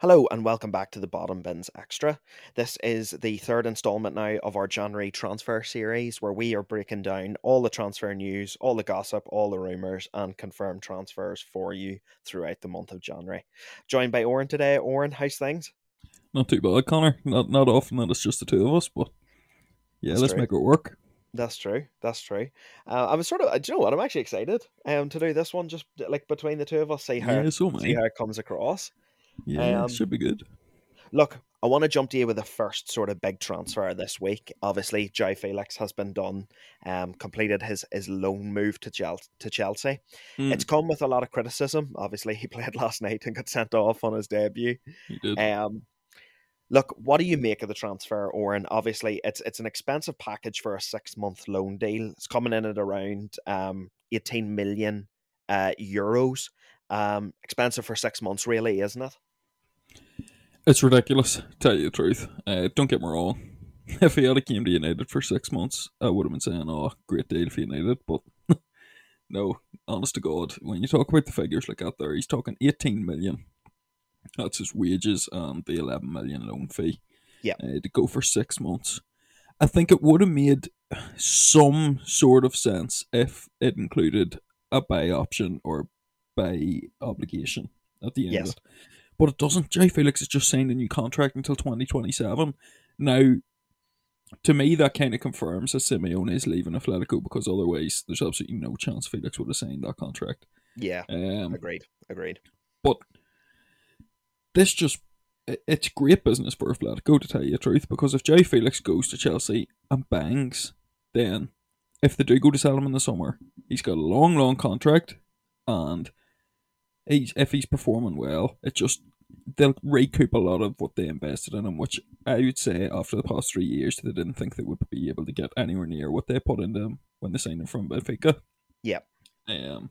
Hello and welcome back to the Bottom Bins Extra. This is the third installment now of our January transfer series where we are breaking down all the transfer news, all the gossip, all the rumours, and confirmed transfers for you throughout the month of January. Joined by Oran today. Oran, how's things? Not too bad, Connor. Not not often that it's just the two of us, but yeah, That's let's true. make it work. That's true. That's true. Uh, I was sort of, do you know what? I'm actually excited um, to do this one just like between the two of us, see how, Yeah, so see how it comes across. Yeah, Um, should be good. Look, I want to jump to you with the first sort of big transfer this week. Obviously, João Felix has been done, um, completed his, his loan move to Chel- to Chelsea. Mm, It's come with a lot of criticism. Obviously, he played last night and got sent off on his debut. he did. Um, look, what do you make of the transfer, Oran? Obviously, it's it's an expensive package for a six month loan deal. It's coming in at around um, eighteen million uh, euros. Um, expensive for six months, really, isn't it? It's ridiculous. Tell you the truth. Uh, don't get me wrong. If he had came to United for six months, I would have been saying, "Oh, great deal for United." But no, honest to God, when you talk about the figures like that, there, he's talking eighteen million. That's his wages and the eleven million loan fee. Yeah. uh, to go for six months. I think it would have made some sort of sense if it included a buy option or buy obligation at the end Yes. of it. But it doesn't. João Felix has just signed a new contract until 2027. Now, to me, that kind of confirms that Simeone is leaving Atletico because otherwise there's absolutely no chance Felix would have signed that contract. Yeah, Um, agreed, agreed. but this just it's great business for Atletico to tell you the truth because if João Felix goes to Chelsea and bangs, then if they do go to sell him in the summer, he's got a long, long contract, and he's if he's performing well, it just they'll recoup a lot of what they invested in him, which I would say after the past three years they didn't think they would be able to get anywhere near what they put into him when they signed him from Benfica. Yep. Um,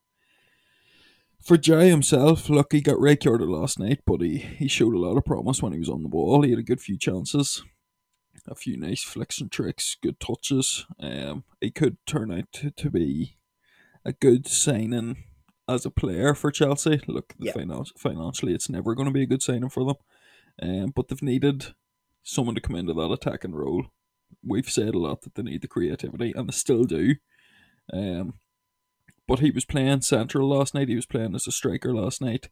for João himself, look, he got red carded last night, but he, he showed a lot of promise when he was on the ball. He had a good few chances, a few nice flicks and tricks, good touches. Um, he could turn out to, to be a good signing as a player for Chelsea. Look, Yeah. finan- financially, it's never going to be a good signing for them, um, but they've needed someone to come into that attacking role. We've said a lot that they need the creativity, and they still do. Um, but he was playing central last night. He was playing as a striker last night,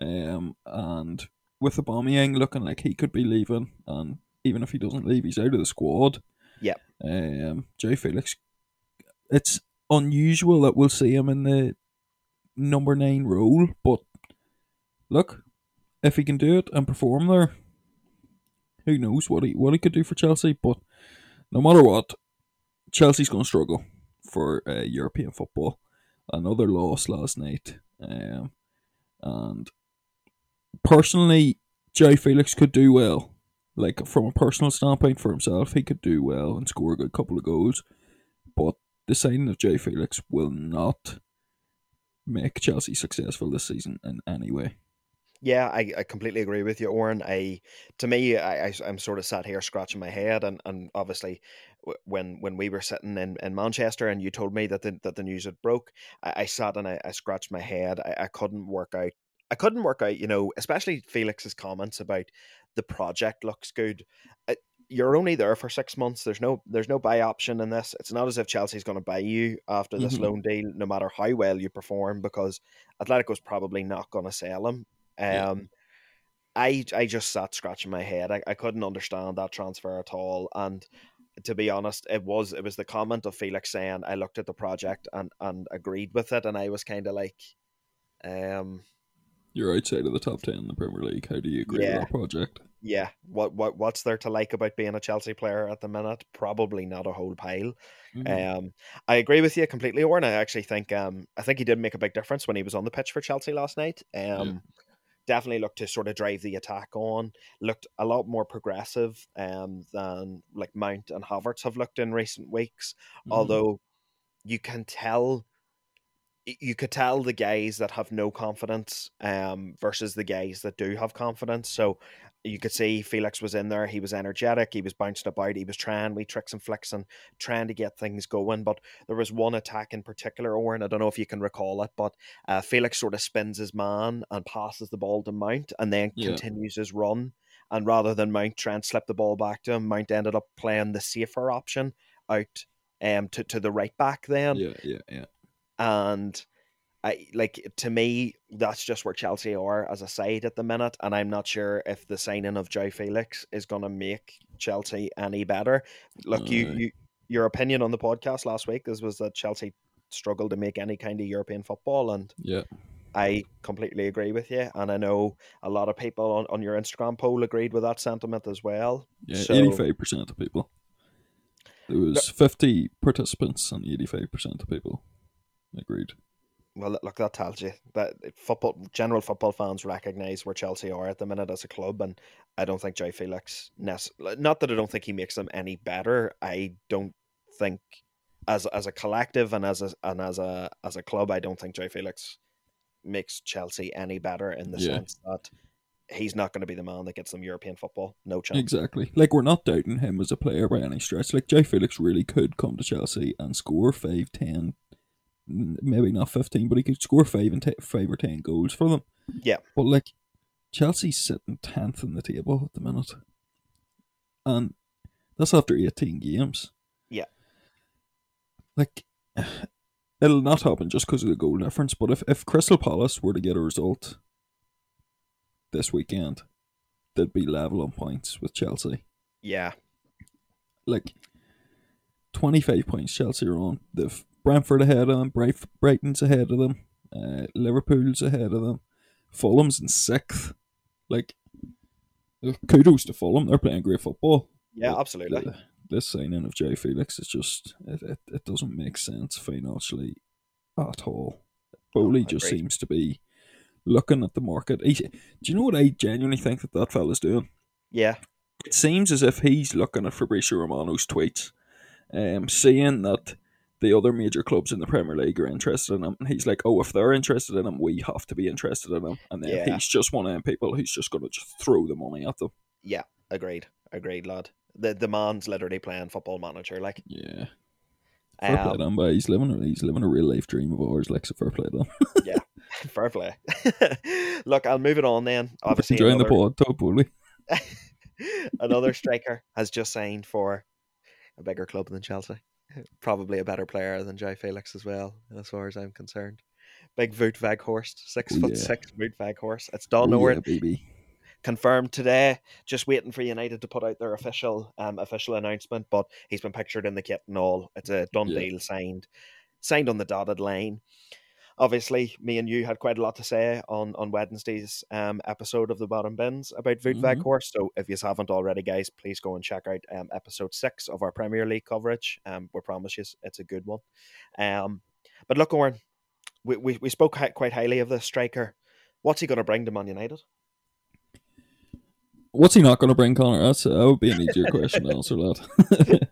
um, and with Aubameyang looking like he could be leaving, and even if he doesn't leave, he's out of the squad. Yeah. Um, João Felix, it's unusual that we'll see him in the number nine role, but look, if he can do it and perform there, who knows what he what he could do for Chelsea? But no matter what, Chelsea's going to struggle for uh, European football. Another loss last night, um, and personally, João Felix could do well. Like from a personal standpoint for himself, he could do well and score a good couple of goals. But the signing of João Felix will not make Chelsea successful this season in any way. Yeah, I, I completely agree with you, Oran. I to me, I, I I'm sort of sat here scratching my head, and, and obviously, when when we were sitting in, in Manchester, and you told me that the that the news had broke, I, I sat and I, I scratched my head. I, I couldn't work out. I couldn't work out, you know, especially Felix's comments about the project looks good. Uh, You're only there for six months. There's no there's no buy option in this. It's not as if Chelsea's going to buy you after this Mhm. loan deal, no matter how well you perform, because Atletico's probably not going to sell him. Yeah. Um, I I just sat scratching my head. I, I couldn't understand that transfer at all. And to be honest, it was it was the comment of Felix saying I looked at the project and and agreed with it, and I was kind of like, um, You're outside of the top ten in the Premier League. How do you agree Yeah. with that project? yeah, what what what's there to like about being a Chelsea player at the minute? Probably not a whole pile. Mhm. Um, I agree with you completely, Oran. I actually think um I think he did make a big difference when he was on the pitch for Chelsea last night. Um, definitely looked to sort of drive the attack on. Looked a lot more progressive um than like Mount and Havertz have looked in recent weeks. Mhm. Although you can tell you could tell the guys that have no confidence um, versus the guys that do have confidence. So you could see Felix was in there. He was energetic. He was bouncing about. He was trying we tricks and flicks and trying to get things going. But there was one attack in particular, Owen. I don't know if you can recall it, but uh, Felix sort of spins his man and passes the ball to Mount, and then yeah. continues his run. And rather than Mount try and slip the ball back to him, Mount ended up playing the safer option out um to, to the right back then. Yeah, yeah, yeah. And I like to me that's just where Chelsea are as a side at the minute, and I'm not sure if the signing of João Felix is going to make Chelsea any better. Look, you, you your opinion on the podcast last week is was that Chelsea struggled to make any kind of European football, and yeah, I completely agree with you, and I know a lot of people on, on your Instagram poll agreed with that sentiment as well. Yeah, eighty-five percent of people. There was fifty participants, and eighty-five percent of people agreed well, look, that tells you that football, general football fans recognize where Chelsea are at the minute as a club, and I don't think João Felix, not that I don't think he makes them any better. I don't think, as as a collective and as a and as a as a club, I don't think João Felix makes Chelsea any better in the yeah. sense that he's not going to be the man that gets them European football. No chance. Exactly. Like we're not doubting him as a player by any stretch. Like João Felix really could come to Chelsea and score 5, 10, maybe not 15, but he could score five and t- five or 10 goals for them. Yeah. But like Chelsea's sitting 10th in the table at the minute. And that's after 18 games. Yeah. Like, it'll not happen just because of the goal difference, but if, if Crystal Palace were to get a result this weekend, they'd be level on points with Chelsea. Yeah. Like, 25 points Chelsea are on. They've Brentford ahead of them. Bright- Brighton's ahead of them. Uh, Liverpool's ahead of them. Fulham's in sixth. Like, kudos to Fulham. They're playing great football. Yeah, but absolutely. The, this signing of João Felix is just, it, it, it doesn't make sense financially at all. Boehly just seems to be looking at the market. He, do you know what I genuinely think that that fella's doing? Yeah. It seems as if he's looking at Fabrizio Romano's tweets, um, saying that the other major clubs in the Premier League are interested in him. And he's like, oh, if they're interested in him, we have to be interested in him. And then yeah. he's just one of them people who's just going to just throw the money at them. Yeah, agreed. Agreed, lad. The the man's literally playing football manager, like. Yeah. Fair um, play to him, but he's living he's living a real life dream of ours, like so fair play to him. yeah, fair play. Look, I'll move it on then. Obviously, enjoying another, the pod, top bully. another striker has just signed for a bigger club than Chelsea probably a better player than João Felix as well, as far as I'm concerned. Big Wout Weghorst, six oh, foot yeah. six Wout Weghorst. It's done. Oh, yeah, baby. Confirmed today. Just waiting for United to put out their official um official announcement, but he's been pictured in the kit and all. It's a done yeah. deal, signed, signed on the dotted line obviously me and you had quite a lot to say on on Wednesday's um, episode of the Bottom Bins about Wout mm-hmm. Weghorst. So if you haven't already, guys, please go and check out um, episode six of our Premier League coverage. Um, we promise you it's a good one. Um, but look, Owen, we, we, we spoke quite highly of the striker. What's he going to bring to Man United? What's he not going to bring, Connor? That's that would be an easier question to answer that.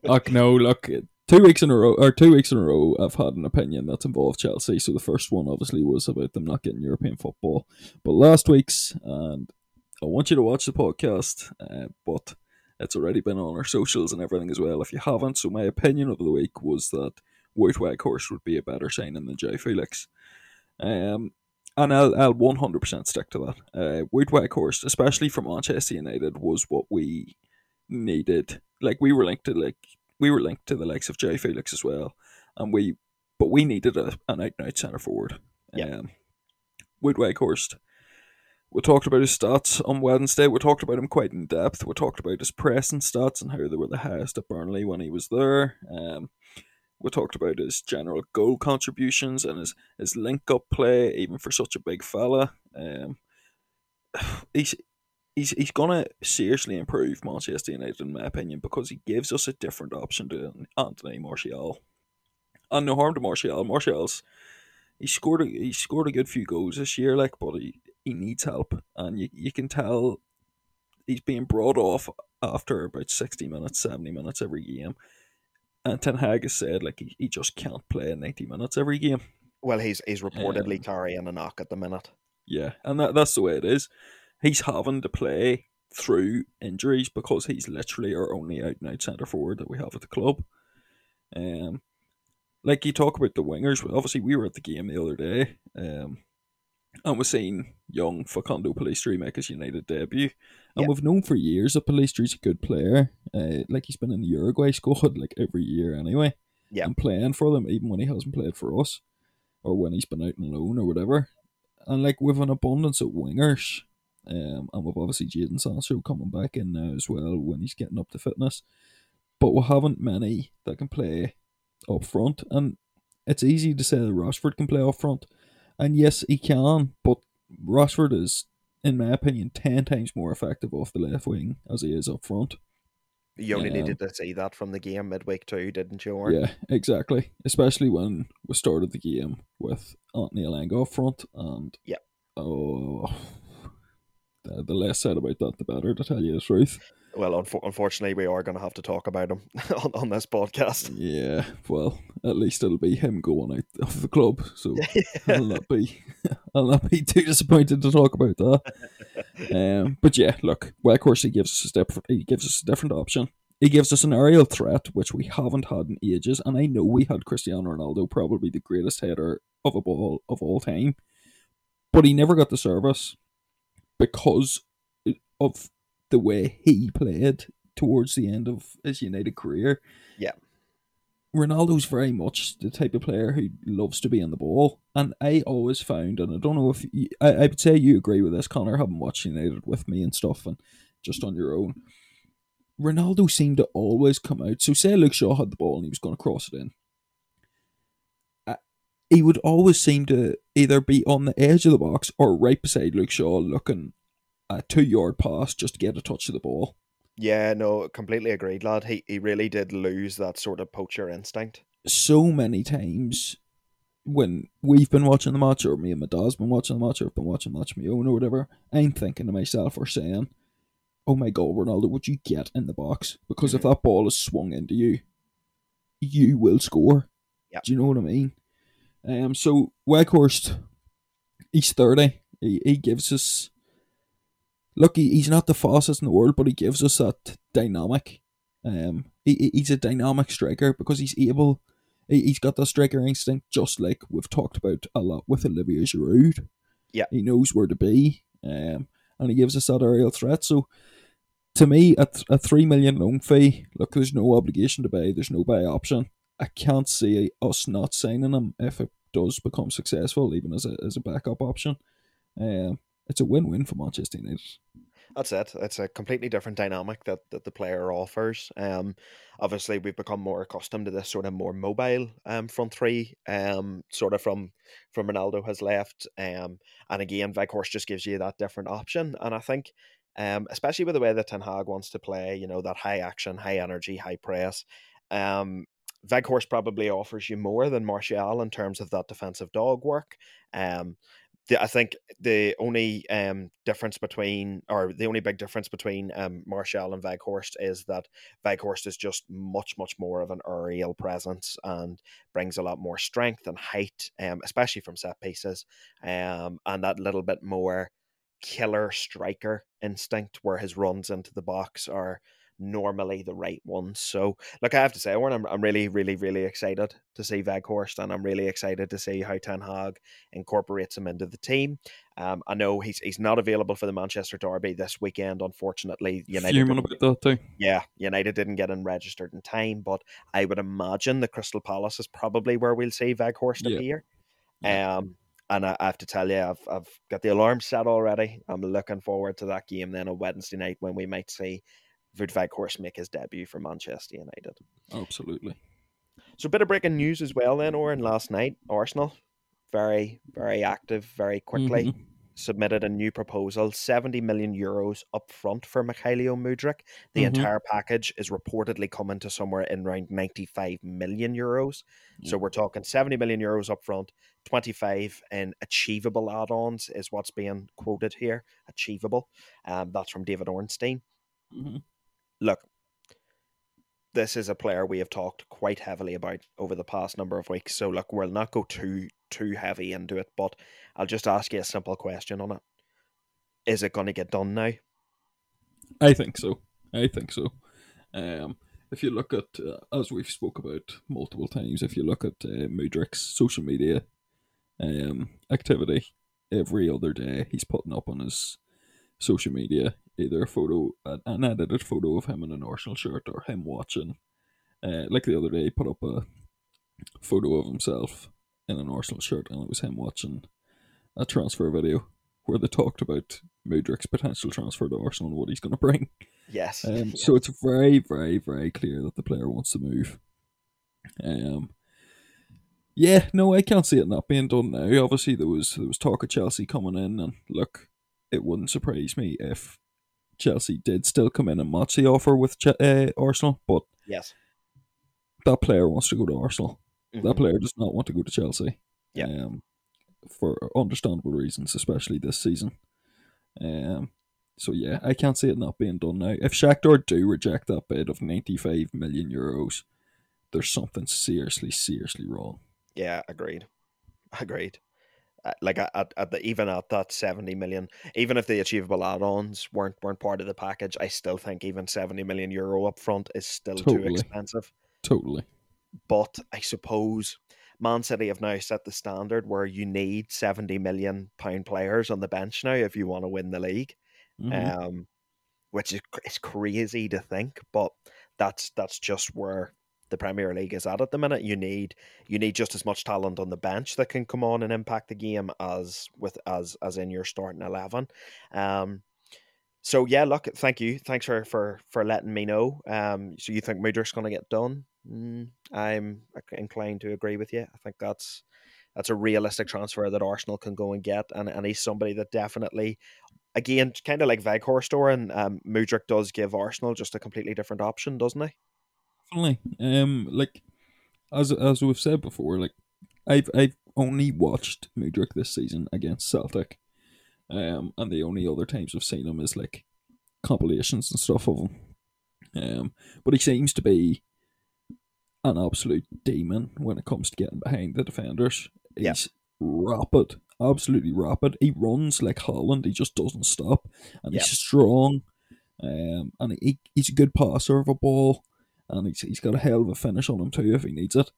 look, no, look, two weeks in a row, or two weeks in a row, I've had an opinion that's involved Chelsea. So the first one obviously was about them not getting European football, but last week's, and I want you to watch the podcast, uh, but it's already been on our socials and everything as well. If you haven't, so my opinion of the week was that Wout Weghorst would be a better signing than João Felix. Um, and I'll, I'll 100% stick to that. Uh, Wout Weghorst, especially from Manchester United, was what we needed. Like, we were linked to, like, we were linked to the likes of João Felix as well, and we but we needed a, an out and out centre forward. Yeah. Um, Weghorst. We talked about his stats on Wednesday. We talked about him quite in depth. We talked about his pressing stats and how they were the highest at Burnley when he was there. Um, we talked about his general goal contributions and his, his link up play, even for such a big fella. Um, he's he's he's gonna seriously improve Manchester United in my opinion because he gives us a different option to Anthony Martial. And no harm to Martial. Martial's he scored a he scored a good few goals this year, like, but he, he needs help, and you you can tell he's being brought off after about sixty minutes, seventy minutes every game. And Ten Hag has said like he, he just can't play ninety minutes every game. Well, he's he's reportedly um, carrying a knock at the minute. Yeah, and that, that's the way it is. He's having to play through injuries because he's literally our only out and out centre forward that we have at the club. Um, like you talk about the wingers, obviously we were at the game the other day, um, and we're seeing young Facundo Pellistri make his United debut. And yeah. we've known for years that Pellistri's a good player. Uh, like he's been in the Uruguay squad like every year anyway. Yeah. And playing for them even when he hasn't played for us. Or when he's been out on loan or whatever. And like with an abundance of wingers. Um, and with obviously Jadon Sancho coming back in now as well when he's getting up to fitness. But we haven't many that can play up front. And it's easy to say that Rashford can play up front. And yes, he can, but Rashford is, in my opinion, 10 times more effective off the left wing as he is up front. You only um, needed to see that from the game midweek too, didn't you? Warren? Yeah, exactly. Especially when we started the game with Anthony Elanga up front, and yeah, oh, the, the less said about that, the better. To tell you the truth. Well, unfo- unfortunately, we are going to have to talk about him on, on this podcast. Yeah, well, at least it'll be him going out of the club, so I'll not be, I'll not be too disappointed to talk about that. um, but yeah, look, well, of course, he gives us a different, he gives us a different option. He gives us an aerial threat, which we haven't had in ages, and I know we had Cristiano Ronaldo, probably the greatest header of a ball of all time, but he never got the service because of the way he played towards the end of his United career. Yeah. Ronaldo's very much the type of player who loves to be on the ball, and I always found, and I don't know if you, I, I would say you agree with this, Connor, having watched United with me and stuff, and just on your own. Ronaldo seemed to always come out. So, say Luke Shaw had the ball and he was going to cross it in. Uh, he would always seem to either be on the edge of the box or right beside Luke Shaw, looking a two yard pass just to get a touch of the ball. Yeah, no, completely agreed, lad. He he really did lose that sort of poacher instinct. So many times when we've been watching the match, or me and my dad's been watching the match, or I've been watching the match my own or whatever, I'm thinking to myself or saying, Oh my god, Ronaldo, would you get in the box? Because mm-hmm. if that ball is swung into you, you will score. Yep. Do you know what I mean? Um so Weghorst, he's thirty. He he gives us look, he, he's not the fastest in the world, but he gives us that dynamic. Um, he, he's a dynamic striker because he's able. He, he's got the striker instinct, just like we've talked about a lot with Olivier Giroud. Yeah, he knows where to be, um, and he gives us that aerial threat. So, to me, at a three million loan fee, look, there's no obligation to buy. There's no buy option. I can't see us not signing him if it does become successful, even as a as a backup option. Um, it's a win-win for Manchester United. That's it. It's a completely different dynamic that, that the player offers. Um, obviously, we've become more accustomed to this sort of more mobile um, front three, um, sort of from from Ronaldo has left. Um, and again, Weghorst just gives you that different option. And I think, um, especially with the way that Ten Hag wants to play, you know, that high action, high energy, high press. Um, Weghorst probably offers you more than Martial in terms of that defensive dog work. Um, the, I think the only um, difference between, or the only big difference between um, Martial and Weghorst is that Weghorst is just much, much more of an aerial presence and brings a lot more strength and height, um, especially from set pieces, um, and that little bit more killer striker instinct where his runs into the box are normally the right ones. So, look, I have to say, Warren, I'm, I'm really, really, really excited to see Weghorst, and I'm really excited to see how Ten Hag incorporates him into the team. Um, I know he's he's not available for the Manchester Derby this weekend, unfortunately. United Fuming about that too. Yeah, United didn't get in registered in time, but I would imagine the Crystal Palace is probably where we'll see Weghorst yeah. appear. Um, and I, I, have to tell you, I've I've got the alarm set already. I'm looking forward to that game then on Wednesday night when we might see would Weghorst make his debut for Manchester United. Absolutely. So a bit of breaking news as well then, Oran, last night, Arsenal, very, very active, very quickly, mm-hmm. submitted a new proposal, 70 million euros up front for Mykhailo Mudryk. The mm-hmm. entire package is reportedly coming to somewhere in around 95 million euros. So we're talking 70 million euros up front, 25 in achievable add-ons is what's being quoted here, achievable. Um, that's from David Ornstein. Look, this is a player we have talked quite heavily about over the past number of weeks. So look, we'll not go too too heavy into it, but I'll just ask you a simple question on it. Is it going to get done now? I think so. I think so. Um, if you look at, uh, as we've spoke about multiple times, if you look at uh, Mudryk's social media um, activity, every other day he's putting up on his social media either a photo, an edited photo of him in an Arsenal shirt or him watching. Uh, like the other day, he put up a photo of himself in an Arsenal shirt, and it was him watching a transfer video where they talked about Mudryk's potential transfer to Arsenal and what he's going to bring. Yes. Um, yes. So it's very, very, very clear that the player wants to move. Um, yeah, no, I can't see it not being done now. Obviously, there was there was talk of Chelsea coming in, and look, it wouldn't surprise me if Chelsea did still come in and match the offer with uh, Arsenal, but yes, that player wants to go to Arsenal. mm-hmm. That player does not want to go to Chelsea. Yeah. Um, for understandable reasons, especially this season. Um, so yeah, I can't see it not being done now. If Shakhtar do reject that bid of ninety five million euros, there's something seriously, seriously wrong. Yeah, agreed. Agreed. Uh, like at, at the even at that 70 million even if the achievable add-ons weren't weren't part of the package i still think even 70 million euro up front is still totally. too expensive totally but i suppose man city have now set the standard where you need 70 million pound players on the bench now if you want to win the league mm-hmm. um which is it's crazy to think but that's that's just where the Premier League is at at the minute. You need you need just as much talent on the bench that can come on and impact the game as with as as in your starting eleven. Um, so yeah, look, thank you, thanks for for for letting me know. Um, so you think Mudryk's going to get done? Mm, I'm inclined to agree with you. I think that's that's a realistic transfer that Arsenal can go and get, and and he's somebody that definitely. Again, kind of like Weghorst, and um, Mudryk does give Arsenal just a completely different option, doesn't he? Definitely. Um, like as as we've said before, like I've I've only watched Mudryk this season against Celtic, um, and the only other times I've seen him is like compilations and stuff of him. Um, but he seems to be an absolute demon when it comes to getting behind the defenders. He's yeah. rapid, absolutely rapid. He runs like Haaland. He just doesn't stop, and yeah. he's strong. Um, and he, he's a good passer of a ball and he's, he's got a hell of a finish on him too if he needs it.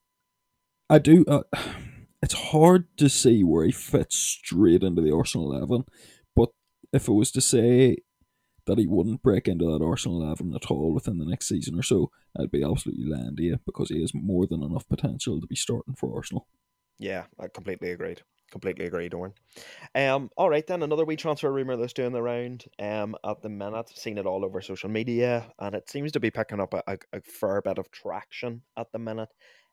I do. Uh, it's hard to see where he fits straight into the Arsenal eleven, but if it was to say that he wouldn't break into that Arsenal eleven at all within the next season or so, I'd be absolutely lying to you because he has more than enough potential to be starting for Arsenal. Yeah, I completely agreed. Completely agreed, Owen. Um, all right then, another wee transfer rumor that's doing the round. Um, at the minute, seen it all over social media, and it seems to be picking up a, a, a fair bit of traction at the minute.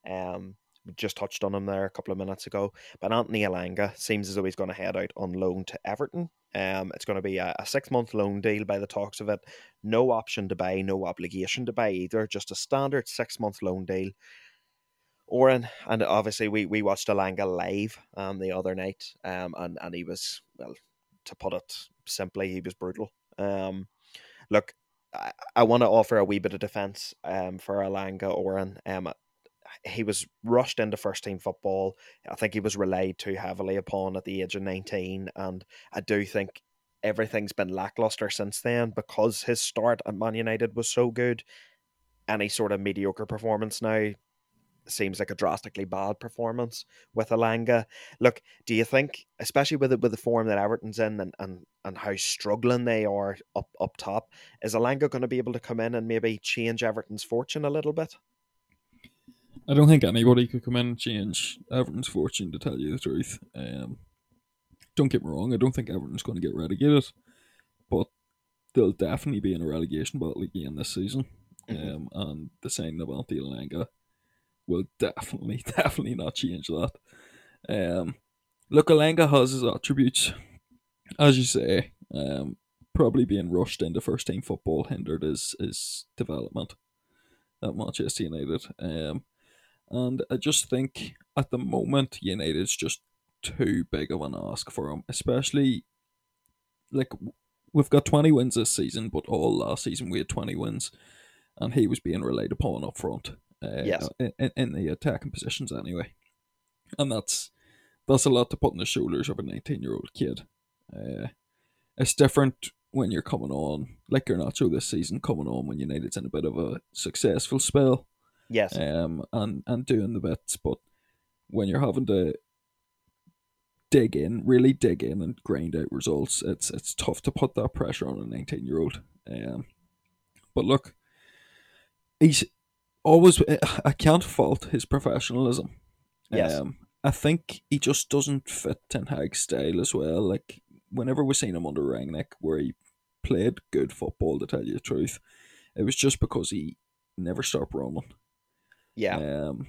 Um, we just touched on him there a couple of minutes ago, but Anthony Elanga seems as though he's going to head out on loan to Everton. Um, it's going to be a, a six month loan deal by the talks of it. No option to buy, no obligation to buy either. Just a standard six month loan deal. Oran, and obviously we, we watched Elanga live um, the other night, um, and and he was well, to put it simply, he was brutal. Um, look, I, I want to offer a wee bit of defence um, for Elanga Oran. Um, he was rushed into first team football. I think he was relied too heavily upon at the age of nineteen, and I do think everything's been lackluster since then because his start at Man United was so good. Any sort of mediocre performance now seems like a drastically bad performance with Elanga. Look, do you think, especially with the, with the form that Everton's in and, and, and how struggling they are up up top, is Elanga going to be able to come in and maybe change Everton's fortune a little bit? I don't think anybody could come in and change Everton's fortune, to tell you the truth. Um, don't get me wrong, I don't think Everton's going to get relegated, but they'll definitely be in a relegation battle again this season. Mm-hmm. Um, and the signing of Anthony Elanga will definitely, definitely not change that. Um, look, Elanga has his attributes, as you say. Um, probably being rushed into first team football hindered his his development at Manchester United. Um, and I just think at the moment United's just too big of an ask for him, especially like we've got 20 wins this season, but all last season we had 20 wins. and he was being relied upon up front. Uh, Yes. in, in, the attacking positions anyway, and that's that's a lot to put on the shoulders of a nineteen-year-old kid. Uh, it's different when you're coming on, like Garnacho this season, coming on when United's in a bit of a successful spell Yes. um, and and doing the bits. But when you're having to dig in, really dig in and grind out results, it's it's tough to put that pressure on a 19 year old. Um, but look, he's always. I can't fault his professionalism. Yes. Um, I think he just doesn't fit Ten Hag's style as well. Like whenever we've seen him under Rangnick, where he played good football, to tell you the truth, it was just because he never stopped running. yeah. Um,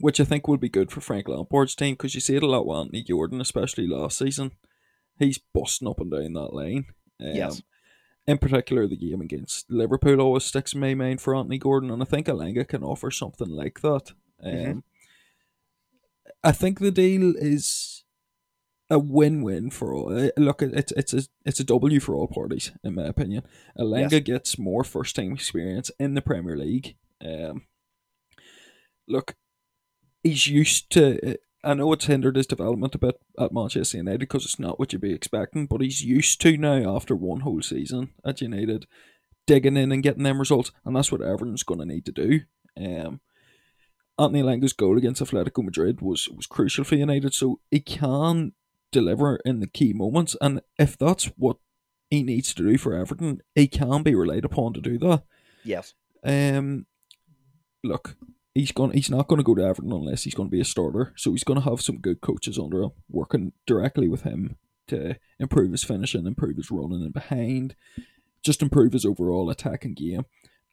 which I think would be good for Frank Lampard's team because you see it a lot with Anthony Gordon, especially last season. He's busting up and down that lane. Um, Yes. In particular, the game against Liverpool always sticks in my mind for Anthony Gordon, and I think Elanga can offer something like that. Um, Mhm. I think the deal is a win-win for all. uh, Look, it's it's a it's a W for all parties, in my opinion. Elanga Yes. gets more first-time experience in the Premier League. Um, look, he's used to. I know it's hindered his development a bit at Manchester United because it's not what you'd be expecting, but he's used to now after one whole season at United digging in and getting them results, and that's what Everton's going to need to do. Um, Anthony Elanga's goal against Atletico Madrid was was crucial for United, so he can deliver in the key moments, and if that's what he needs to do for Everton, he can be relied upon to do that. Yes. Um, look, he's going. He's not going to go to Everton unless he's going to be a starter. So he's going to have some good coaches under him, working directly with him to improve his finishing, improve his running and behind, just improve his overall attacking game.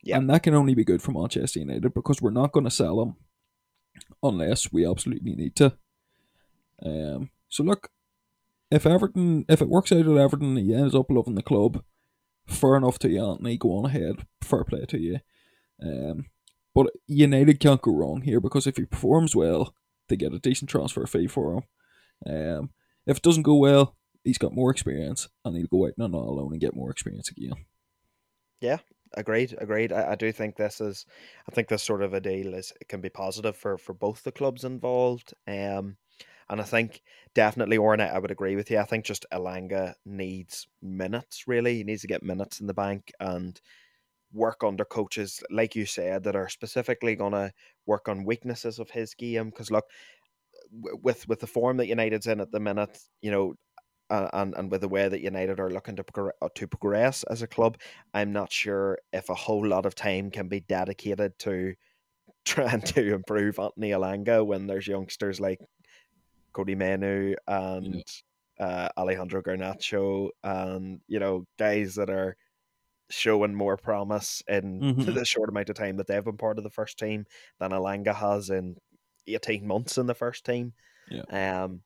Yeah. And that can only be good for Manchester United because we're not going to sell him unless we absolutely need to. Um. So look, if Everton, if it works out at Everton, he ends up loving the club. Fair enough to you, Anthony. Go on ahead. Fair play to you. Um, but United can't go wrong here because if he performs well, they get a decent transfer fee for him. Um, if it doesn't go well, he's got more experience and he'll go out on loan and get more experience again. Yeah, agreed, agreed. I, I do think this is, I think this sort of a deal is it can be positive for for both the clubs involved. Um, and I think definitely, Oran, I would agree with you. I think just Elanga needs minutes. Really, he needs to get minutes in the bank and work under coaches, like you said, that are specifically going to work on weaknesses of his game. Because look, with with the form that United's in at the minute, you know, uh, and and with the way that United are looking to progress, to progress as a club, I'm not sure if a whole lot of time can be dedicated to trying to improve Anthony Elanga when there's youngsters like Kobbie Mainoo and uh, Alejandro Garnacho and you know guys that are showing more promise in Mhm. the short amount of time that they've been part of the first team than Elanga has in 18 months in the first team. Yeah. Um,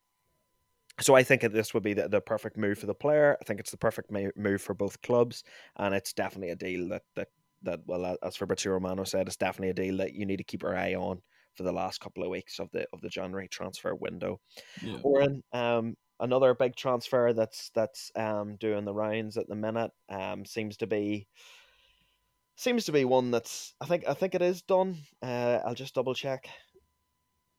so I think that this would be the, the perfect move for the player. I think it's the perfect move for both clubs, and it's definitely a deal that that that well, as Fabrizio Romano said, it's definitely a deal that you need to keep your eye on for the last couple of weeks of the of the January transfer window. Yeah. Oran, um, another big transfer that's that's um doing the rounds at the minute um seems to be seems to be one that's I think I think it is done. Uh, I'll just double check.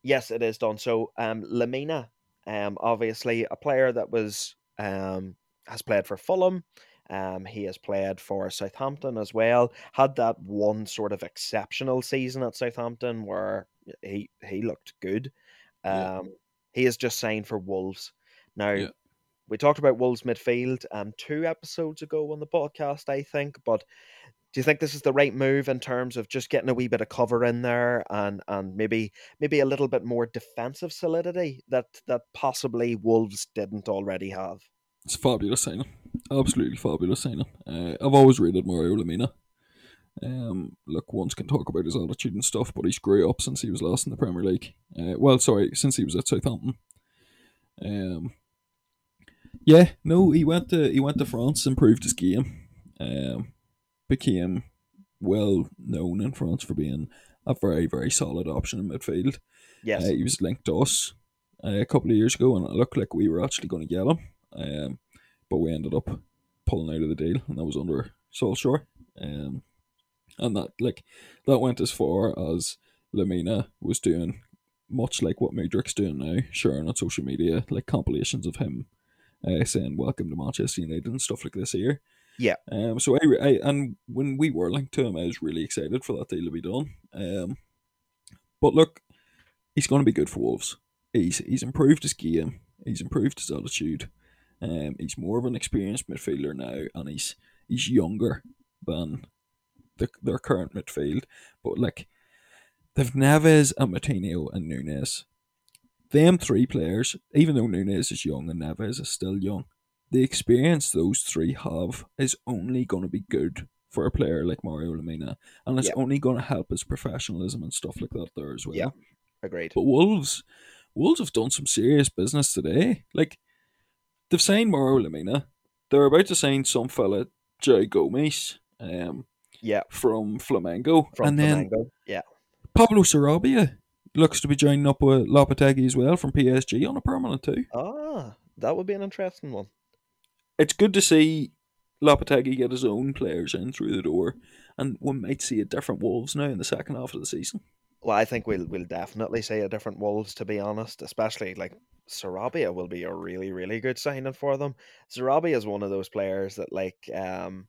Yes, it is done. So um, Lemina, um, obviously a player that was um has played for Fulham. Um, he has played for Southampton as well. Had that one sort of exceptional season at Southampton where he he looked good. Um, Yeah. he has just signed for Wolves. Now, Yeah. we talked about Wolves midfield um two episodes ago on the podcast, I think. But do you think this is the right move in terms of just getting a wee bit of cover in there and and maybe maybe a little bit more defensive solidity that that possibly Wolves didn't already have? It's a fabulous signing. Absolutely fabulous signing. Uh, I've always rated Mario Lemina. Um, look, once can talk about his attitude and stuff, but he's grew up since he was last in the Premier League. Uh, well, sorry, since he was at Southampton. Um, yeah, no, he went to he went to France, improved his game, um, became well known in France for being a very very solid option in midfield. Yes. Uh, he was linked to us uh, a couple of years ago, and it looked like we were actually going to get him. Um, but we ended up pulling out of the deal, and that was under Solskjaer. Um, and that like that went as far as Lemina was doing, much like what Mudryk's doing now, sharing on social media like compilations of him uh, saying "Welcome to Manchester United" and stuff like this here. Yeah. Um. So I, I and when we were linked to him, I was really excited for that deal to be done. Um. But look, he's going to be good for Wolves. He's he's improved his game. He's improved his attitude. Um, he's more of an experienced midfielder now, and he's he's younger than the, their current midfield. But like, they've Neves and Moutinho and Nunes. Them three players, even though Nunes is young and Neves is still young, the experience those three have is only going to be good for a player like Mario Lemina, and it's Yeah. only going to help his professionalism and stuff like that there as well. Yeah. Agreed. But Wolves, Wolves have done some serious business today. Like they've signed Mauro Lemina. They're about to sign some fella, João Gomes, um, Yeah. from Flamengo, From and then Yeah. Pablo Sarabia looks to be joining up with Lopetegui as well from PSG on a permanent too. Ah, that would be an interesting one. It's good to see Lopetegui get his own players in through the door, and we might see a different Wolves now in the second half of the season. Well, I think we'll we'll definitely see a different Wolves to be honest. Especially like Sarabia will be a really really good signing for them. Sarabia is one of those players that like um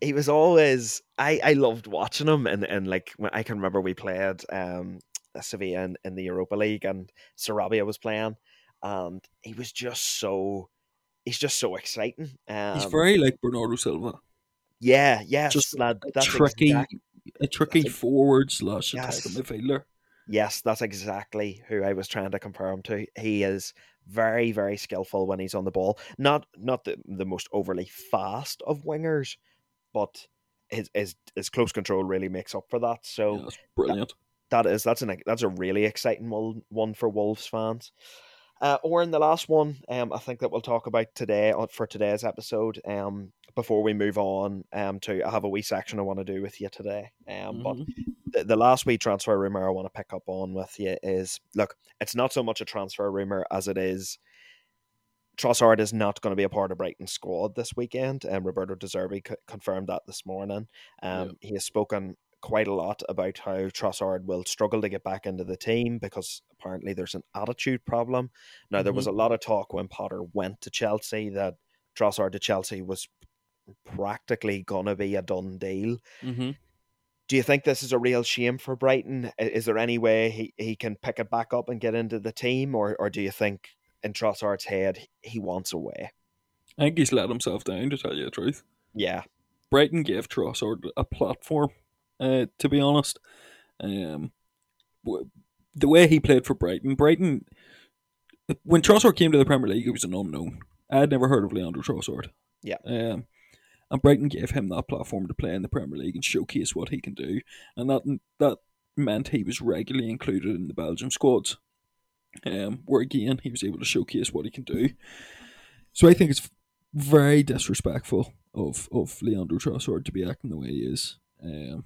he was always I I loved watching him and and like when I can remember we played um Sevilla in, in the Europa League and Sarabia was playing and he was just so he's just so exciting. Um, He's very like Bernardo Silva, yeah, yes, just lad, a that's tricky, exact- a tricky that's forward slash Yes. attacking midfielder. Yes, that's exactly who I was trying to compare him to. He is very, very skillful when he's on the ball. Not not the, the most overly fast of wingers, but his, his his close control really makes up for that. So Yeah, that's brilliant. that is that's an that's a really exciting one one for Wolves fans. Uh, or in the last one, um, I think that we'll talk about today for today's episode. Um, before we move on, um, to I have a wee section I want to do with you today. Um, but Mhm. the, the last wee transfer rumor I want to pick up on with you is look, it's not so much a transfer rumor as it is Trossard is not going to be a part of Brighton's squad this weekend. And um, Roberto De Zerbi co- confirmed that this morning. Um, He has spoken quite a lot about how Trossard will struggle to get back into the team because apparently there's an attitude problem. Now, there was a lot of talk when Potter went to Chelsea that Trossard to Chelsea was practically going to be a done deal Mm-hmm. do you think this is a real shame for Brighton? Is there any way he, he can pick it back up and get into the team, or or do you think in Trossard's head he wants away? I think he's let himself down, to tell you the truth. Yeah, Brighton gave Trossard a platform, uh, to be honest. Um, the way he played for Brighton, Brighton, when Trossard came to the Premier League, he was an unknown. I had never heard of Leandro Trossard. Yeah. Um, and Brighton gave him that platform to play in the Premier League and showcase what he can do, and that that meant he was regularly included in the Belgium squads. Um, where again he was able to showcase what he can do. So I think it's very disrespectful of of Leandro Trossard to be acting the way he is. Um,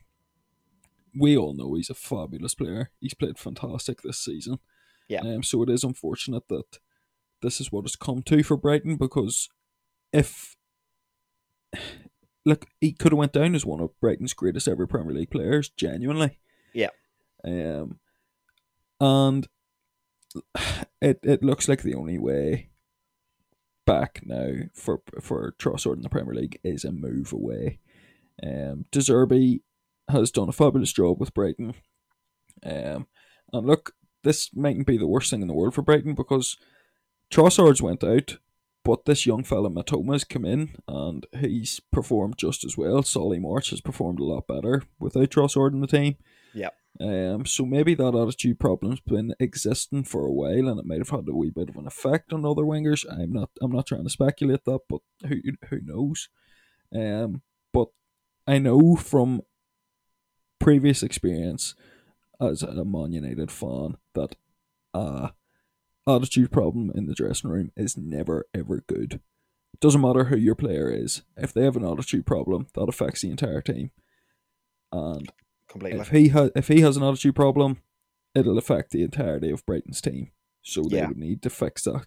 we all know he's a fabulous player. He's played fantastic this season. Yeah. Um, so it is unfortunate that this is what it's come to for Brighton because if look, he could have went down as one of Brighton's greatest ever Premier League players, genuinely. Yeah. Um, and it it looks like the only way back now for for Trossard in the Premier League is a move away. Um, De Zerbi has done a fabulous job with Brighton. Um, and look, this mightn't be the worst thing in the world for Brighton because Trossard's went out, but this young fella Mitoma's come in and he's performed just as well. Solly March has performed a lot better without Trossard in the team. Yeah. Um, so maybe that attitude problem's been existing for a while, and it might have had a wee bit of an effect on other wingers. I'm not, I'm not trying to speculate that, but who, who knows? Um, but I know from previous experience as a Man United fan that uh attitude problem in the dressing room is never ever good. It Doesn't matter who your player is. If they have an attitude problem, that affects the entire team. And completely. if he has if he has an attitude problem, it'll affect the entirety of Brighton's team. So they Yeah. would need to fix that.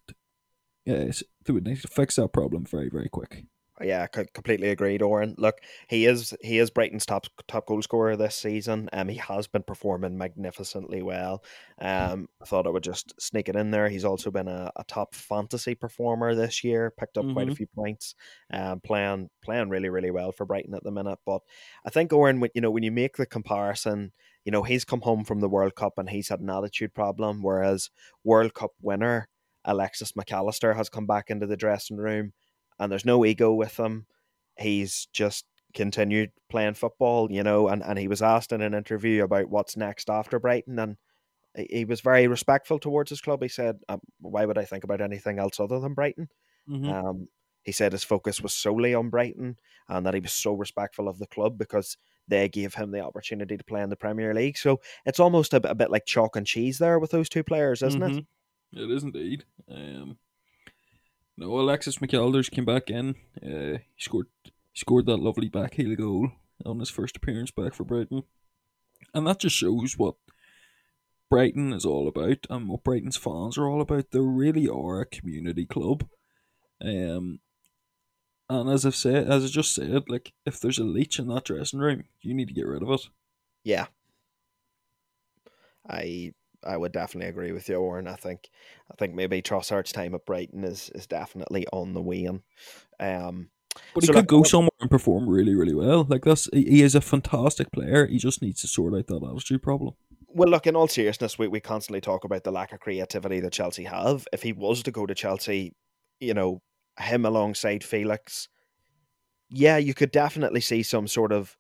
Yes, they would need to fix that problem very very quick. Yeah, completely agreed, Oran. Look, he is he is Brighton's top top goal scorer this season. Um, he has been performing magnificently well. Um, I thought I would just sneak it in there. He's also been a, a top fantasy performer this year. Picked up mm-hmm. quite a mm-hmm. few points. Um, playing playing really really well for Brighton at the minute. But I think Oran, when you know when you make the comparison, you know he's come home from the World Cup and he's had an attitude problem, whereas World Cup winner Alexis Mac Allister has come back into the dressing room and there's no ego with him. He's just continued playing football, you know, and, and he was asked in an interview about what's next after Brighton, and he was very respectful towards his club. He said, um, "Why would I think about anything else other than Brighton?" Mm-hmm. Um, he said his focus was solely on Brighton, and that he was so respectful of the club because they gave him the opportunity to play in the Premier League. So it's almost a, a bit like chalk and cheese there with those two players, isn't mm-hmm. it? It is indeed. Um, no, Alexis Mac came back in. Uh, he scored he scored that lovely back heel goal on his first appearance back for Brighton, and that just shows what Brighton is all about and what Brighton's fans are all about. They really are a community club. Um, and as I've said, as I just said, like if there's a leech in that dressing room, you need to get rid of it. Yeah, I I would definitely agree with you, Oran. I think I think maybe Trossard's time at Brighton is is definitely on the wane. Um, but so he could go somewhere and perform really, really well. Like this, he is a fantastic player. He just needs to sort out that attitude problem. Well, look, in all seriousness, we, we constantly talk about the lack of creativity that Chelsea have. If he was to go to Chelsea, you know, him alongside Felix, yeah, you could definitely see some sort of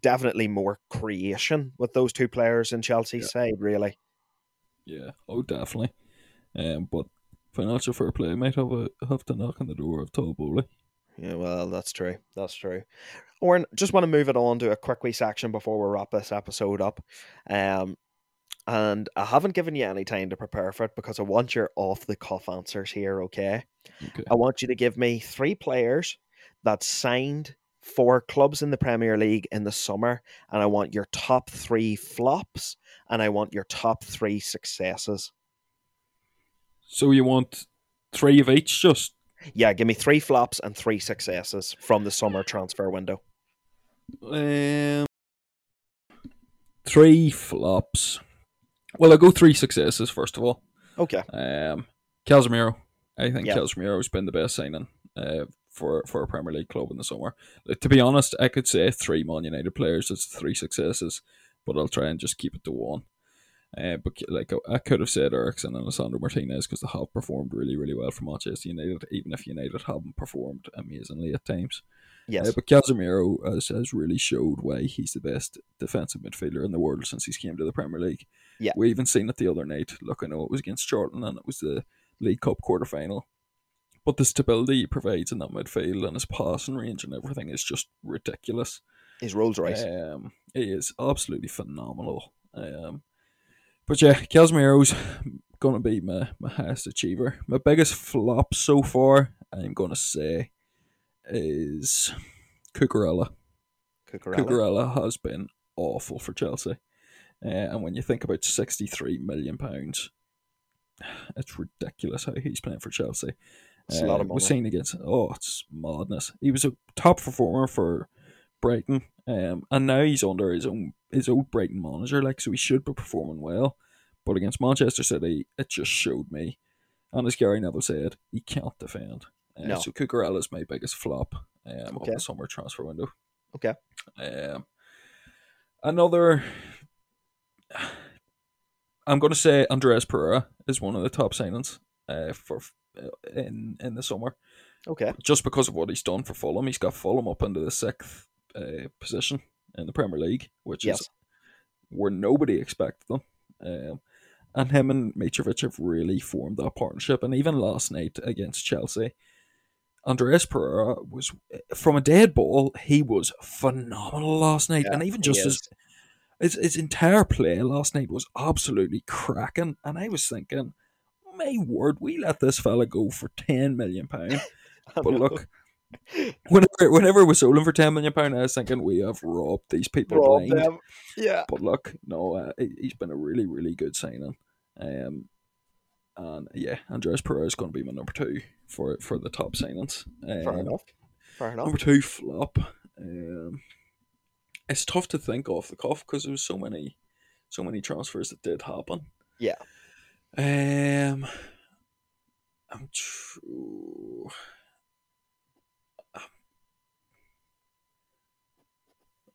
definitely more creation with those two players in Chelsea's yeah. side, really. Yeah, oh, definitely. Um, but financial fair play might have a, have to knock on the door of Todd Boehly. Yeah, well, that's true. That's true. Oran, just want to move it on to a quick wee section before we wrap this episode up. Um, and I haven't given you any time to prepare for it because I want your off the cuff answers here, okay? okay? I want you to give me three players that signed for clubs in the Premier League in the summer, and I want your top three flops and I want your top three successes. So you want three of each, just? Yeah, give me three flops and three successes from the summer transfer window. Um, three flops. Well, I'll go three successes first of all. Okay. Um, Casemiro. I think yep. Casemiro's been the best signing uh, for for a Premier League club in the summer. Like, to be honest, I could say three Man United players as three successes but I'll try and just keep it to one. Uh, but like I could have said Eriksen and Alessandro Martinez because they have performed really, really well for Manchester United, even if United haven't performed amazingly at times. Yes. Uh, but Casemiro has, has really showed why he's the best defensive midfielder in the world since he's came to the Premier League. Yeah. We even seen it the other night. Look, I know it was against Charlton and it was the League Cup quarter final. But the stability he provides in that midfield and his passing range and everything is just ridiculous. His Rolls Royce. Um, he is absolutely phenomenal. Um, but yeah, Casemiro's going to be my, my highest achiever. My biggest flop so far, I'm going to say, is Cucurella. Cucurella. Cucurella has been awful for Chelsea. Uh, and when you think about £63 million, it's ridiculous how he's playing for Chelsea. It's uh, a lot of money. We're seeing against, oh, it's madness. He was a top performer for Brighton, um, and now he's under his own his own Brighton manager, like so he should be performing well. But against Manchester City, it just showed me, and as Gary Neville said, he can't defend. Uh, no. So Cucurella is my biggest flop um, okay. of the summer transfer window. Okay. Um, another, I'm going to say Andreas Pereira is one of the top signings uh, for uh, in in the summer. Okay. Just because of what he's done for Fulham, he's got Fulham up into the sixth uh, position in the Premier League, which yes. is where nobody expected them. Um, and him and Mitrovic have really formed that partnership. And even last night against Chelsea, Andreas Pereira was from a dead ball. He was phenomenal last night, yeah, and even just his, his his entire play last night was absolutely cracking. And I was thinking, my word, we let this fella go for ten million pound. but look, whenever whenever we sold him for ten million pound, I was thinking we have robbed these people robbed blind. Them. Yeah, but look, no, uh, he's been a really really good signing. Um, and yeah, Andreas Pereira is going to be my number two for for the top signings. Um, Fair enough. Fair enough. Number two flop. Um, it's tough to think off the cuff because there was so many, so many transfers that did happen. Yeah. Um, I'm true.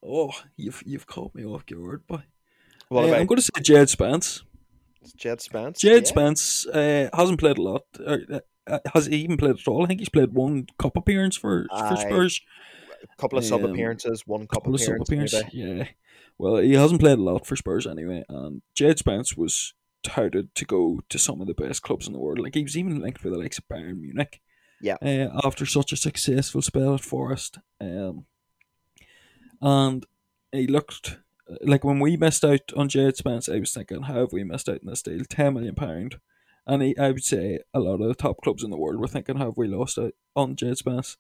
Oh, you've you've caught me off guard, boy. What Uh, about I'm going to say Jed Spence. Jed Spence? Jed Yeah. Spence uh, hasn't played a lot. Uh, uh, has he even played at all? I think he's played one cup appearance for, for Spurs. couple of sub Um, appearances, one cup couple of sub appearance. appearances. Yeah. Well, he hasn't played a lot for Spurs anyway, and Jed Spence was touted to go to some of the best clubs in the world. Like he was even linked with the likes of Bayern Munich. Yeah. Uh, after such a successful spell at Forest, um, and he looked like when we missed out on Jed Spence, I was thinking, how have we missed out on this deal? Ten million pound. And he, I would say a lot of the top clubs in the world were thinking, how have we lost out on Jed Spence?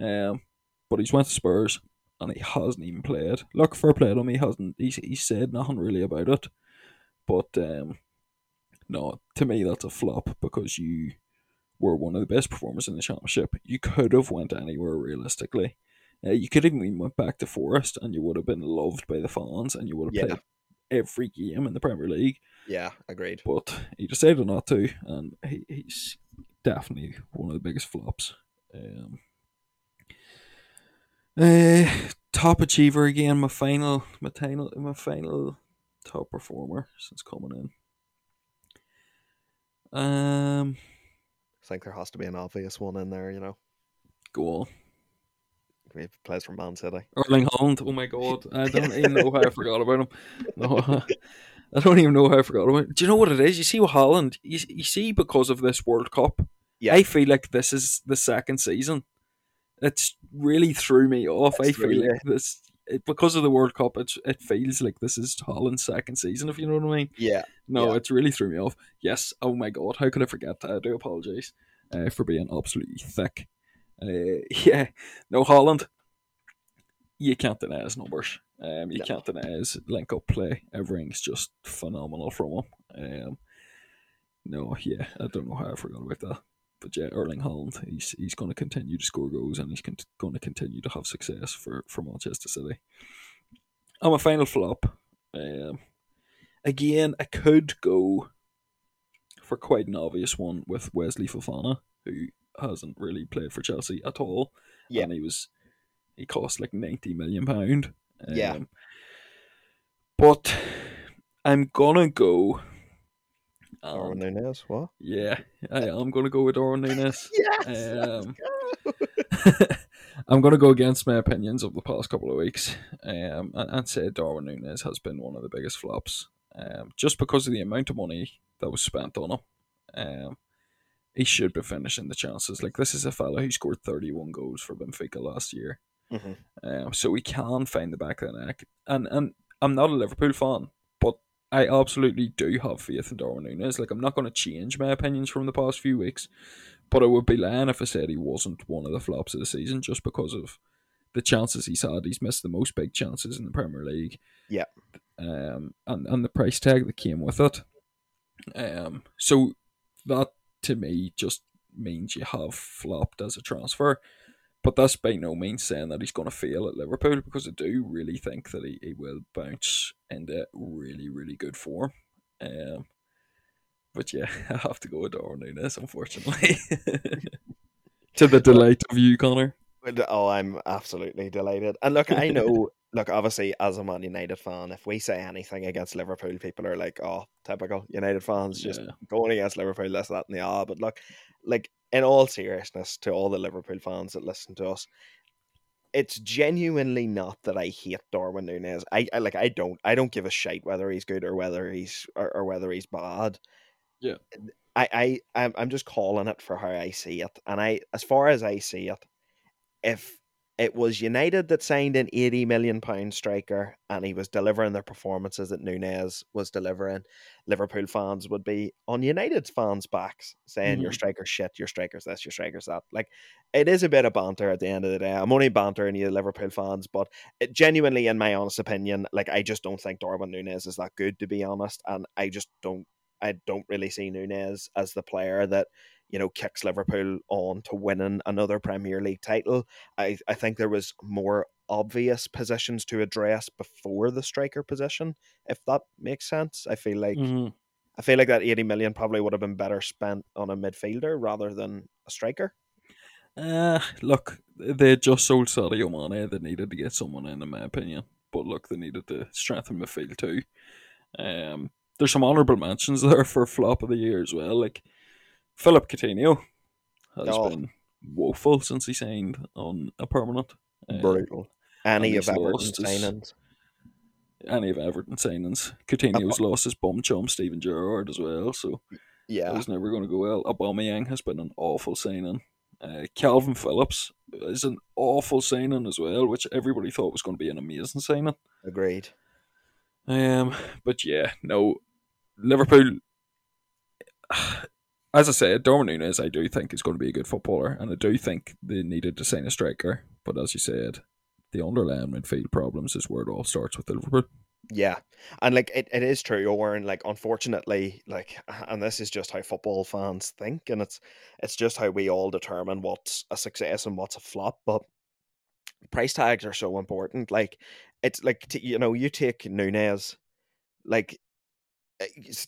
Um, but he's went to Spurs and he hasn't even played. Look, fair play to him, he hasn't. He's, he said nothing really about it. But um, no, to me that's a flop because you were one of the best performers in the championship. You could have went anywhere realistically. Uh, you could have even went back to Forest and you would have been loved by the fans and you would have Yeah. played every game in the Premier League. Yeah, agreed. But he decided not to, and he, he's definitely one of the biggest flops. Um, uh, top achiever again. My final, my final, my final top performer since coming in. Um, I think there has to be an obvious one in there, you know. go on. He plays for Man City. Erling Haaland. Oh my god, I don't even know how I forgot about him. No, I don't even know how I forgot about him. Do you know what it is? You see with Haaland, you, you see because of this World Cup, Yeah. I feel like this is the second season. It's really threw me off. It's I feel really- like this it, because of the World Cup. It it feels like this is Haaland's second season. If you know what I mean. Yeah. No, Yeah. it's really threw me off. Yes. Oh my god, how could I forget? that? I do apologize uh, for being absolutely thick. Uh, yeah. No, Haaland. You can't deny his numbers. Um, you No. can't deny his link up play. Everything's just phenomenal from him. Um, no, yeah, I don't know how I forgot about that. But yeah, Erling Haaland, he's he's going to continue to score goals and he's con- going to continue to have success for, for Manchester City. I'm a final flop. Um, again, I could go for quite an obvious one with Wesley Fofana, who hasn't really played for Chelsea at all. Yeah. and he was he cost like ninety million pound. Yeah. but I'm gonna go. Darwin and- Nunez. What? yeah, I am gonna go with Darwin Nunez. Yes. Um, I'm going to go against my opinions of the past couple of weeks um, and, and say Darwin Nunez has been one of the biggest flops um, just because of the amount of money that was spent on him. Um, he should be finishing the chances. Like, this is a fella who scored 31 goals for Benfica last year. Mhm. Um, so he can find the back of the neck. And, and I'm not a Liverpool fan, I absolutely do have faith in Darwin Nunez. Like, I'm not going to change my opinions from the past few weeks. But I would be lying if I said he wasn't one of the flops of the season just because of the chances he's had. He's missed the most big chances in the Premier League. Yeah. Um, and, and the price tag that came with it. Um, so that to me just means you have flopped as a transfer. But that's by no means saying that he's going to fail at Liverpool because I do really think that he, he will bounce into really, really good form. Um, but yeah, I have to go with Darwin Nunez, unfortunately. to the delight of you, Connor. Oh, I'm absolutely delighted. And look, I know, look, obviously, as a Man United fan, if we say anything against Liverpool, people are like, oh, typical United fans just Yeah. going against Liverpool, this, that, and the ah. But look, like, in all seriousness, to all the Liverpool fans that listen to us, it's genuinely not that I hate Darwin Nunez. I, I like I don't I don't give a shit whether he's good or whether he's or, or whether he's bad. Yeah. I, I I'm I'm just calling it for how I see it. And I as far as I see it, if it was United that signed an 80 million pound striker and he was delivering the performances that Nunez was delivering, Liverpool fans would be on United fans' backs saying your Mhm. striker's shit, your striker's this, your striker's that. Like it is a bit of banter at the end of the day. I'm only bantering you Liverpool fans, but it, genuinely, in my honest opinion, like I just don't think Darwin Nunez is that good to be honest, and I just don't, I don't really see Nunez as the player that you know, kicks Liverpool on to winning another Premier League title. I, I think there was more obvious positions to address before the striker position, if that makes sense. I feel like Mhm. I feel like that eighty million probably would have been better spent on a midfielder rather than a striker. Uh, look, they just sold Sadio Mane. They needed to get someone in, in my opinion. But look, they needed to strengthen midfield too. Um, there's some honourable mentions there for flop of the year as well. Like Philip Coutinho has Oh. been woeful since he signed on a permanent. Um, Brutal. Any of Everton signings. any of Everton signings. Coutinho's lost his bum chum Steven Gerrard as well, so Yeah. was never going to go well. Aubameyang has been an awful signing. Uh, Kalvin Phillips is an awful signing as well, which everybody thought was going to be an amazing signing. Agreed. Um, but yeah, no, Liverpool. As I said, Darwin Nunez, I do think is going to be a good footballer, and I do think they needed to sign a striker. But as you said, the underlying midfield problems is where it all starts with Liverpool. Yeah, and like it, it is true, Owen. Like unfortunately, like, and this is just how football fans think, and it's it's just how we all determine what's a success and what's a flop. But price tags are so important. Like it's like you know, you take Nunez, like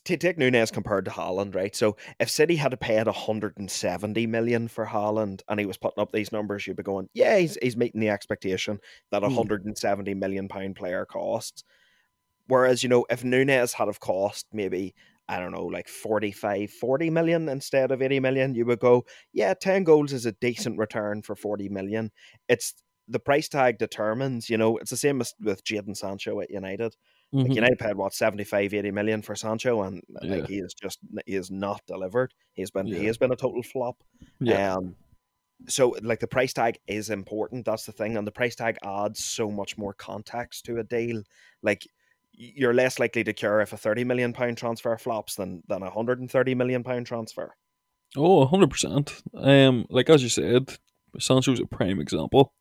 take Nunez compared to Haaland, right? So if City had to pay at 170 million for Haaland and he was putting up these numbers, you'd be going, yeah, he's, he's meeting the expectation that a Hmm. 170 million pound player costs. Whereas, you know, if Nunez had have cost maybe, I don't know, like 45, 40 million instead of 80 million, you would go, yeah, 10 goals is a decent return for 40 million. It's the price tag determines, you know, it's the same as with Jadon Sancho at United. Like Mhm. United paid what 75, 80 million for Sancho, and Yeah. like he is just he is not delivered. He's been he has been a total flop. yeah, Um, so like the price tag is important. That's the thing, and the price tag adds so much more context to a deal. Like you're less likely to cure if a thirty million pound transfer flops than than a hundred and thirty million pound transfer. Oh, 100%. Um, like as you said, Sancho's a prime example.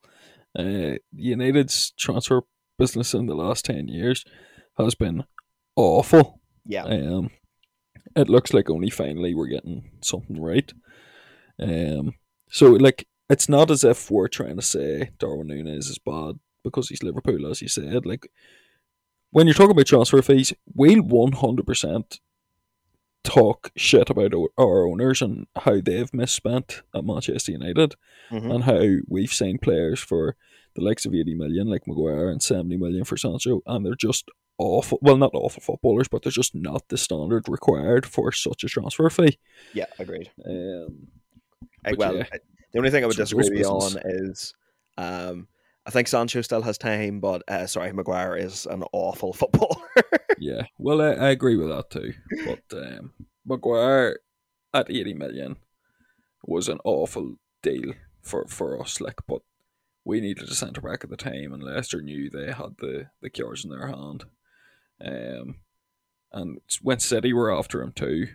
Uh, United's transfer business in the last 10 years has been awful. Yeah, Um, it looks like only finally we're getting something right. Um, so, like, it's not as if we're trying to say Darwin Nunez is bad because he's Liverpool, as you said. Like, when you're talking about transfer fees, we'll 100% talk shit about our owners and how they've misspent at Manchester United Mhm. and how we've signed players for the likes of 80 million, like Maguire, and 70 million for Sancho, and they're just awful. Well, not awful footballers, but they're just not the standard required for such a transfer fee. yeah, agreed. Um, I, well, yeah, I- the only thing I would it's disagree Joe's with you business. on is, um, I think Sancho still has time, but uh, sorry, Maguire is an awful footballer. yeah, well, I, I agree with that too. But um, Maguire at 80 million was an awful deal for, for us. Like, but we needed a centre back at the time, and Leicester knew they had the the cures in their hand. Um, and when City were after him too,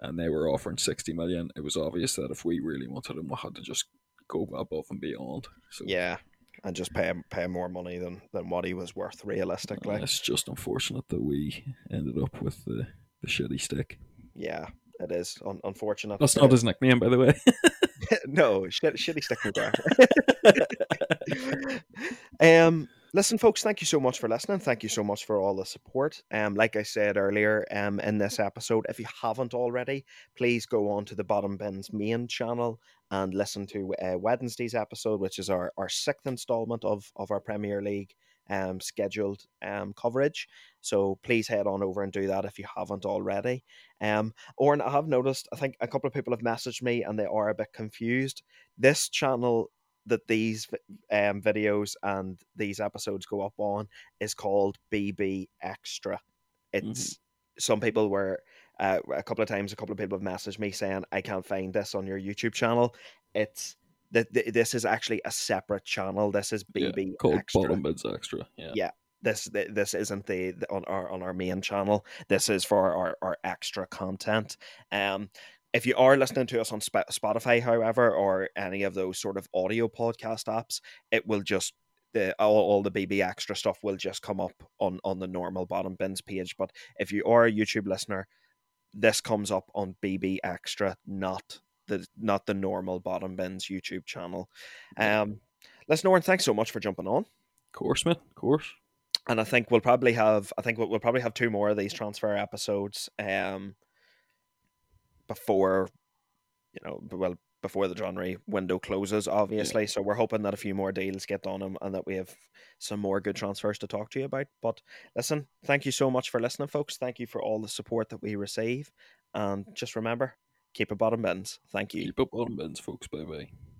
and they were offering 60 million, it was obvious that if we really wanted him, we had to just go above and beyond. So yeah, and just pay him pay him more money than than what he was worth realistically. it's just unfortunate that we ended up with the, the shitty stick. Yeah, it is un- unfortunate. That's not is. his nickname, by the way. no shit, shitty stick McGrath. um, listen, folks, thank you so much for listening. Thank you so much for all the support. Um, like I said earlier, um, in this episode, if you haven't already, please go on to the Bottom Bins main channel and listen to uh, Wednesday's episode, which is our, our sixth installment of of our Premier League um scheduled um coverage. So please head on over and do that if you haven't already. Um, Oran, I have noticed, I think a couple of people have messaged me and they are a bit confused. This channel that these um, videos and these episodes go up on is called BB Extra. It's some people were uh, a couple of times. A couple of people have messaged me saying I can't find this on your YouTube channel. It's that this is actually a separate channel. This is Yeah, BB called Extra Bottom Bins Extra. Yeah. Yeah. this this isn't the, the on our on our main channel. This is for our, our extra content. Um, if you are listening to us on Spotify, however, or any of those sort of audio podcast apps, it will just the all, all the BB extra stuff will just come up on on the normal bottom bins page. But if you are a YouTube listener, this comes up on BB extra, not the not the normal bottom bins YouTube channel. Um, listen, Oran, thanks so much for jumping on. Of course, man. Of course. And I think we'll probably have I think we'll, we'll probably have two more of these transfer episodes um before you know well before the January window closes, obviously. Yeah. So we're hoping that a few more deals get done them and that we have some more good transfers to talk to you about. But listen, thank you so much for listening, folks. Thank you for all the support that we receive. And just remember, keep it bottom bins. Thank you. Keep it bottom bins, folks. Bye bye.